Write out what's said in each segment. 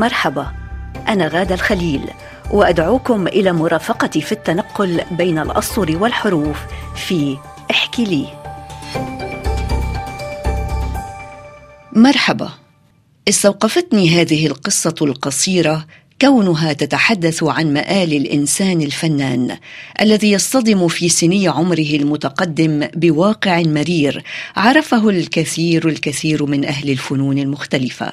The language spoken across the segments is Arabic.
مرحبا. أنا غادة الخليل وأدعوكم إلى مرافقتي في التنقل بين الأسطر والحروف في احكي لي. مرحبا. استوقفتني هذه القصة القصيرة كونها تتحدث عن مآل الإنسان الفنان الذي يصطدم في سني عمره المتقدم بواقع مرير عرفه الكثير الكثير من أهل الفنون المختلفة.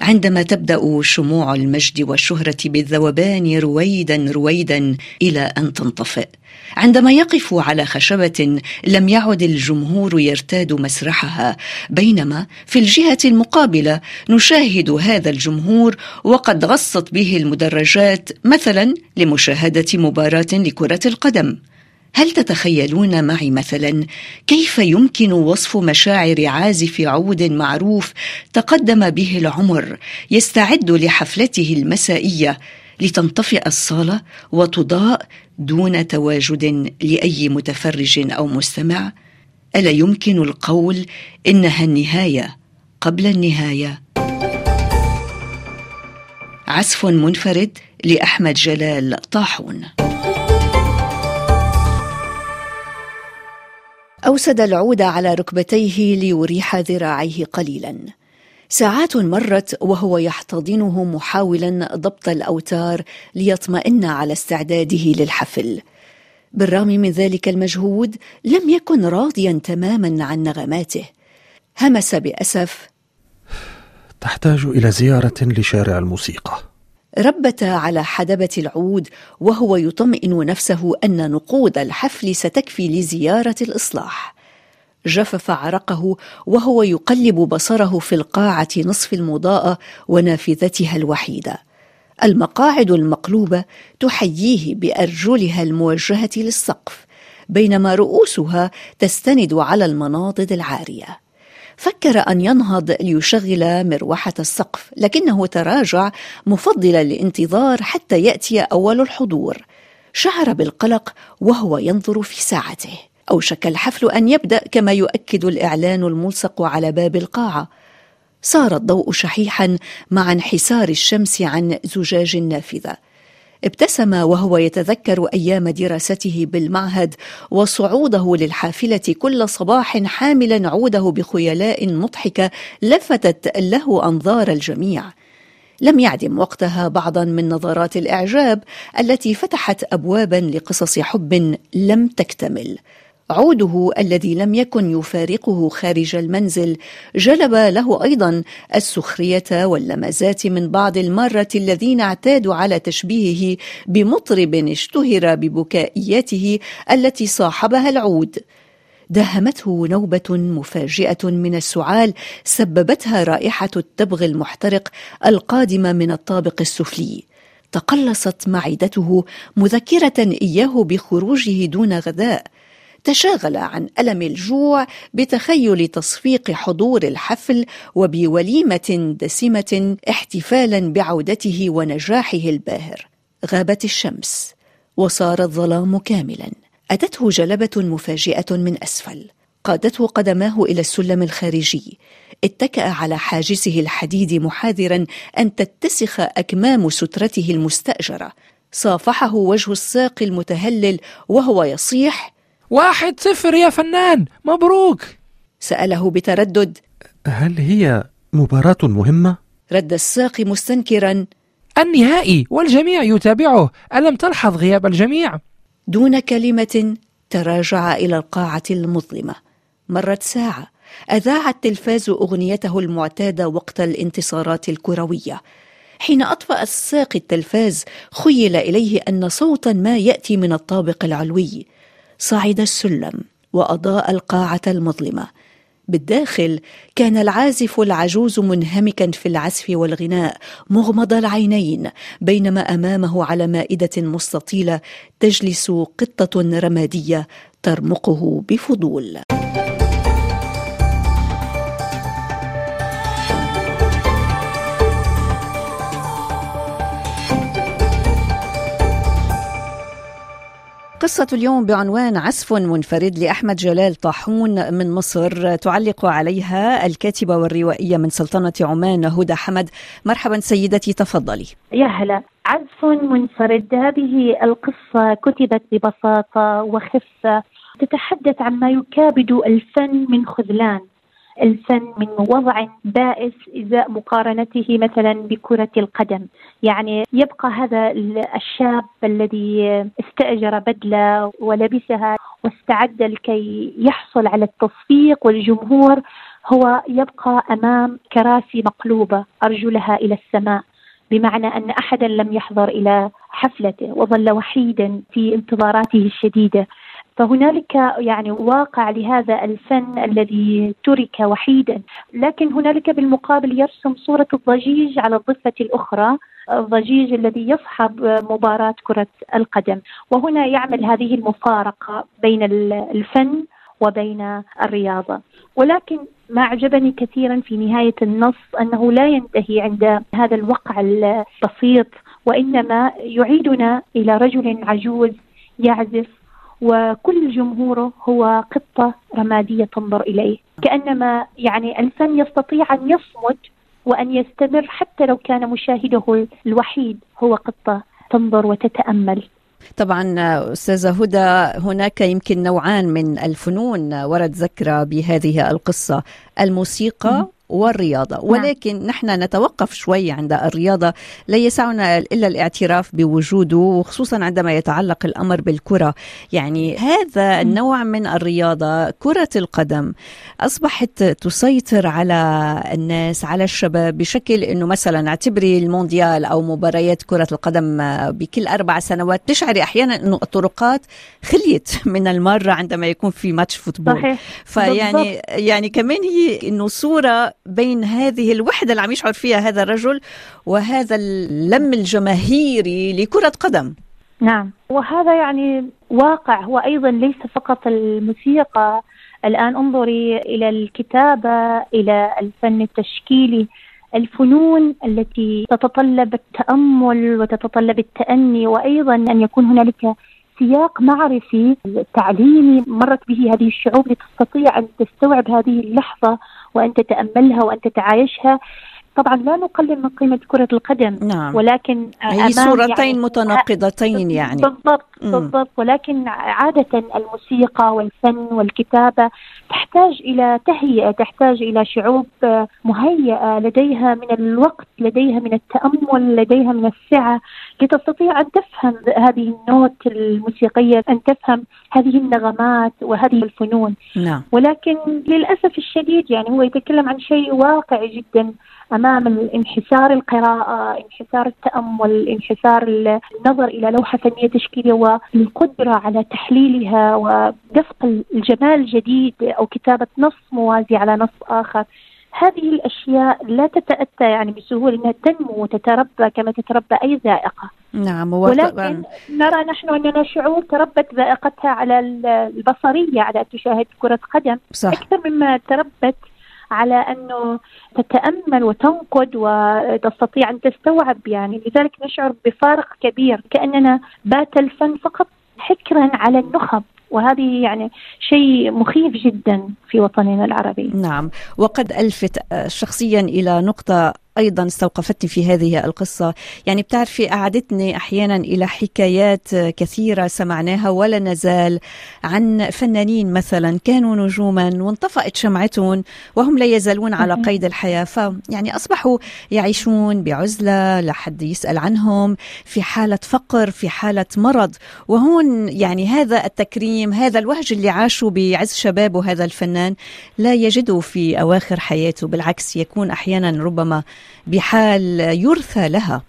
عندما تبدأ شموع المجد والشهرة بالذوبان رويدا رويدا إلى أن تنطفئ. عندما يقف على خشبة لم يعد الجمهور يرتاد مسرحها بينما في الجهة المقابلة نشاهد هذا الجمهور وقد غصت به المدرجات مثلا لمشاهدة مباراة لكرة القدم. هل تتخيلون معي مثلا كيف يمكن وصف مشاعر عازف عود معروف تقدم به العمر يستعد لحفلته المسائية لتنطفئ الصالة وتضاء دون تواجد لأي متفرج أو مستمع؟ ألا يمكن القول إنها النهاية قبل النهاية؟ عزف منفرد لأحمد جلال طاحون أوسد العود على ركبتيه ليريح ذراعيه قليلا. ساعات مرت وهو يحتضنه محاولا ضبط الأوتار ليطمئن على استعداده للحفل. بالرغم من ذلك المجهود لم يكن راضيا تماما عن نغماته. همس بأسف. تحتاج إلى زيارة لشارع الموسيقى. ربت على حدبة العود وهو يطمئن نفسه أن نقود الحفل ستكفي لزيارة الإصلاح. جفف عرقه وهو يقلب بصره في القاعة نصف المضاءة ونافذتها الوحيدة. المقاعد المقلوبة تحييه بأرجلها الموجهة للسقف بينما رؤوسها تستند على المناضد العارية. فكر أن ينهض ليشغل مروحة السقف لكنه تراجع مفضلا الانتظار حتى يأتي أول الحضور. شعر بالقلق وهو ينظر في ساعته. أوشك الحفل أن يبدأ كما يؤكد الإعلان الملصق على باب القاعة. صار الضوء شحيحا مع انحسار الشمس عن زجاج النافذة. ابتسم وهو يتذكر أيام دراسته بالمعهد وصعوده للحافلة كل صباح حاملا عوده بخيلاء مضحكة لفتت له أنظار الجميع. لم يعدم وقتها بعضا من نظرات الإعجاب التي فتحت ابوابا لقصص حب لم تكتمل. عوده الذي لم يكن يفارقه خارج المنزل جلب له أيضا السخرية واللمزات من بعض المارة الذين اعتادوا على تشبيهه بمطرب اشتهر ببكائياته التي صاحبها العود. داهمته نوبة مفاجئة من السعال سببتها رائحة التبغ المحترق القادمه من الطابق السفلي. تقلصت معدته مذكرة إياه بخروجه دون غذاء. تشاغل عن ألم الجوع بتخيل تصفيق حضور الحفل وبوليمة دسمة احتفالا بعودته ونجاحه الباهر. غابت الشمس وصار الظلام كاملا. أتته جلبة مفاجئة من أسفل. قادته قدماه إلى السلم الخارجي. اتكأ على حاجزه الحديد محاذرا أن تتسخ أكمام سترته المستأجرة. صافحه وجه الساق المتهلل وهو يصيح واحد صفر يا فنان مبروك. سأله بتردد. هل هي مباراة مهمة؟ رد الساق مستنكرا. النهائي والجميع يتابعه. ألم تلحظ غياب الجميع؟ دون كلمة تراجع إلى القاعة المظلمة. مرت ساعة. أذاع التلفاز أغنيته المعتادة وقت الانتصارات الكروية. حين أطفأ الساق التلفاز خيل إليه أن صوتا ما يأتي من الطابق العلوي. صعد السلم وأضاء القاعة المظلمة. بالداخل كان العازف العجوز منهمكا في العزف والغناء مغمض العينين بينما أمامه على مائدة مستطيلة تجلس قطة رمادية ترمقه بفضول. قصة اليوم بعنوان عزف منفرد لأحمد جلال طاحون من مصر تعلق عليها الكاتبة والروائية من سلطنة عمان هدى حمد. مرحبا سيدتي تفضلي. يا هلا. عزف منفرد هذه القصة كتبت ببساطة وخفة تتحدث عما يكابد الفن من خذلان. الفن من وضع بائس إزاء مقارنته مثلا بكرة القدم، يعني يبقى هذا الشاب الذي استأجر بدلة ولبسها واستعد لكي يحصل على التصفيق والجمهور هو يبقى أمام كراسي مقلوبة أرجلها إلى السماء بمعنى أن احدا لم يحضر إلى حفلته وظل وحيدا في انتظاراته الشديدة. فهنالك يعني واقع لهذا الفن الذي ترك وحيدا. لكن هنالك بالمقابل يرسم صورة الضجيج على الضفة الأخرى الضجيج الذي يصحب مباراة كرة القدم. وهنا يعمل هذه المفارقة بين الفن وبين الرياضة. ولكن ما أعجبني كثيرا في نهاية النص أنه لا ينتهي عند هذا الوقع البسيط وإنما يعيدنا إلى رجل عجوز يعزف وكل جمهوره هو قطة رمادية تنظر إليه. كأنما يعني الفن يستطيع أن يصمد وأن يستمر حتى لو كان مشاهده الوحيد هو قطة تنظر وتتأمل. طبعا أستاذة هدى هناك يمكن نوعان من الفنون ورد ذكرى بهذه القصة. الموسيقى والرياضة نعم. ولكن نحن نتوقف شوي عند الرياضة لا يسعنا إلا الاعتراف بوجوده وخصوصا عندما يتعلق الأمر بالكرة يعني هذا النوع من الرياضة كرة القدم أصبحت تسيطر على الناس على الشباب بشكل أنه مثلا اعتبري المونديال أو مباريات كرة القدم بكل أربع سنوات تشعري أحيانا أنه الطرقات خليت من المرة عندما يكون في ماتش فوتبول صحيح. فيعني. يعني كمان هي أنه صورة بين هذه الوحدة اللي عم يشعر فيها هذا الرجل وهذا اللم الجماهيري لكرة قدم. نعم. وهذا يعني واقع. هو أيضا ليس فقط الموسيقى. الآن انظري إلى الكتابة إلى الفن التشكيلي. الفنون التي تتطلب التأمل وتتطلب التأني وأيضا أن يكون هنالك سياق معرفي تعليمي مرت به هذه الشعوب لتستطيع أن تستوعب هذه اللحظة وأن تتأملها وأن تتعايشها. طبعا لا نقلل من قيمة كرة القدم نعم. ولكن هي صورتين يعني متناقضتين يعني. بالضبط بالضبط. ولكن عادة الموسيقى والفن والكتابة تحتاج إلى تهيئة تحتاج إلى شعوب مهيئة لديها من الوقت لديها من التأمل لديها من السعة لتستطيع أن تفهم هذه النوت الموسيقية أن تفهم هذه النغمات وهذه الفنون. نعم. ولكن للأسف الشديد يعني هو يتكلم عن شيء واقعي جدا. أمام انحسار القراءة، انحسار التأمل، انحسار النظر إلى لوحة فنية تشكيلية والقدرة على تحليلها ودفق الجمال الجديد أو كتابة نص موازي على نص آخر. هذه الأشياء لا تتأتى يعني بسهولة إنها تنمو وتتربى كما تتربى أي ذائقة. نعم ولكن نرى نحن أننا شعوب تربت ذائقتها على البصرية على ان تشاهد كرة قدم صح. أكثر مما تربت على أنه تتأمل وتنقد وتستطيع أن تستوعب يعني. لذلك نشعر بفارق كبير كأننا بات الفن فقط حكرا على النخب. وهذه يعني شيء مخيف جدا في وطننا العربي. نعم. وقد ألفت شخصيا إلى نقطة أيضا استوقفتني في هذه القصة. يعني بتعرفي أعادتني أحيانا إلى حكايات كثيرة سمعناها ولا نزال عن فنانين مثلا كانوا نجوما وانطفأت شمعتهم وهم لا يزالون على قيد الحياة. فيعني أصبحوا يعيشون بعزلة لا حد يسأل عنهم في حالة فقر في حالة مرض. وهون يعني هذا التكريم هذا الوهج اللي عاشوا بعز شبابه هذا الفنان لا يجده في أواخر حياته. بالعكس يكون أحيانا ربما بحال يرثى لها.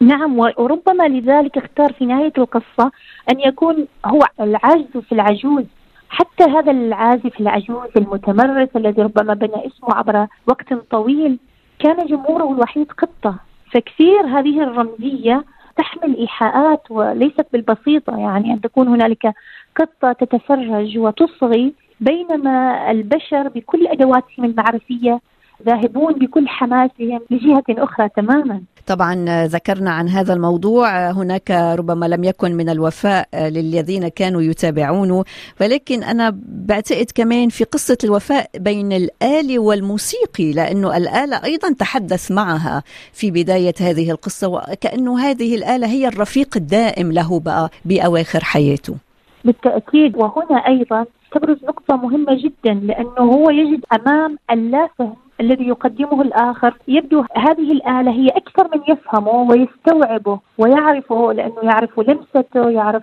نعم وربما لذلك اختار في نهاية القصة أن يكون هو العجز في العجوز. حتى هذا العازف العجوز المتمرس الذي ربما بنى اسمه عبر وقت طويل كان جمهوره الوحيد قطة. فكثير هذه الرمزية تحمل إيحاءات وليست بالبسيطة. يعني أن تكون هنالك قطة تتفرج وتصغي بينما البشر بكل أدواتهم المعرفية ذاهبون بكل حماسهم لجهة أخرى تماما. طبعا ذكرنا عن هذا الموضوع هناك ربما لم يكن من الوفاء للذين كانوا يتابعونه ولكن أنا بعتقد كمان في قصة الوفاء بين الآلي والموسيقي لأنه الآلة أيضا تحدث معها في بداية هذه القصة وكأنه هذه الآلة هي الرفيق الدائم له بقى بأواخر حياته. بالتأكيد. وهنا أيضا تبرز نقطة مهمة جدا لأنه هو يجد أمام اللافه الذي يقدمه الآخر يبدو هذه الآلة هي أكثر من يفهمه ويستوعبه ويعرفه لأنه يعرف لمسته يعرف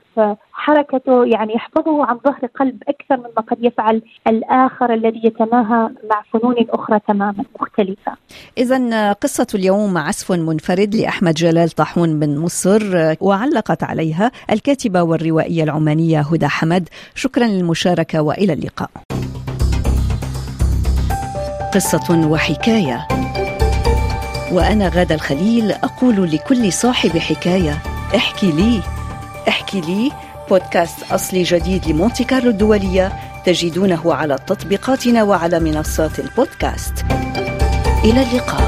حركته يعني يحفظه عن ظهر قلب أكثر مما قد يفعل الآخر الذي يتماهى مع فنون أخرى تماما مختلفة. إذا قصة اليوم عزف منفرد لأحمد جلال طاحون من مصر وعلقت عليها الكاتبة والروائية العمانية هدى حمد. شكرا للمشاركة وإلى اللقاء. قصة وحكاية. وأنا غادة الخليل أقول لكل صاحب حكاية احكي لي احكي لي بودكاست أصلي جديد لمونتي كارلو الدولية تجدونه على تطبيقاتنا وعلى منصات البودكاست. إلى اللقاء.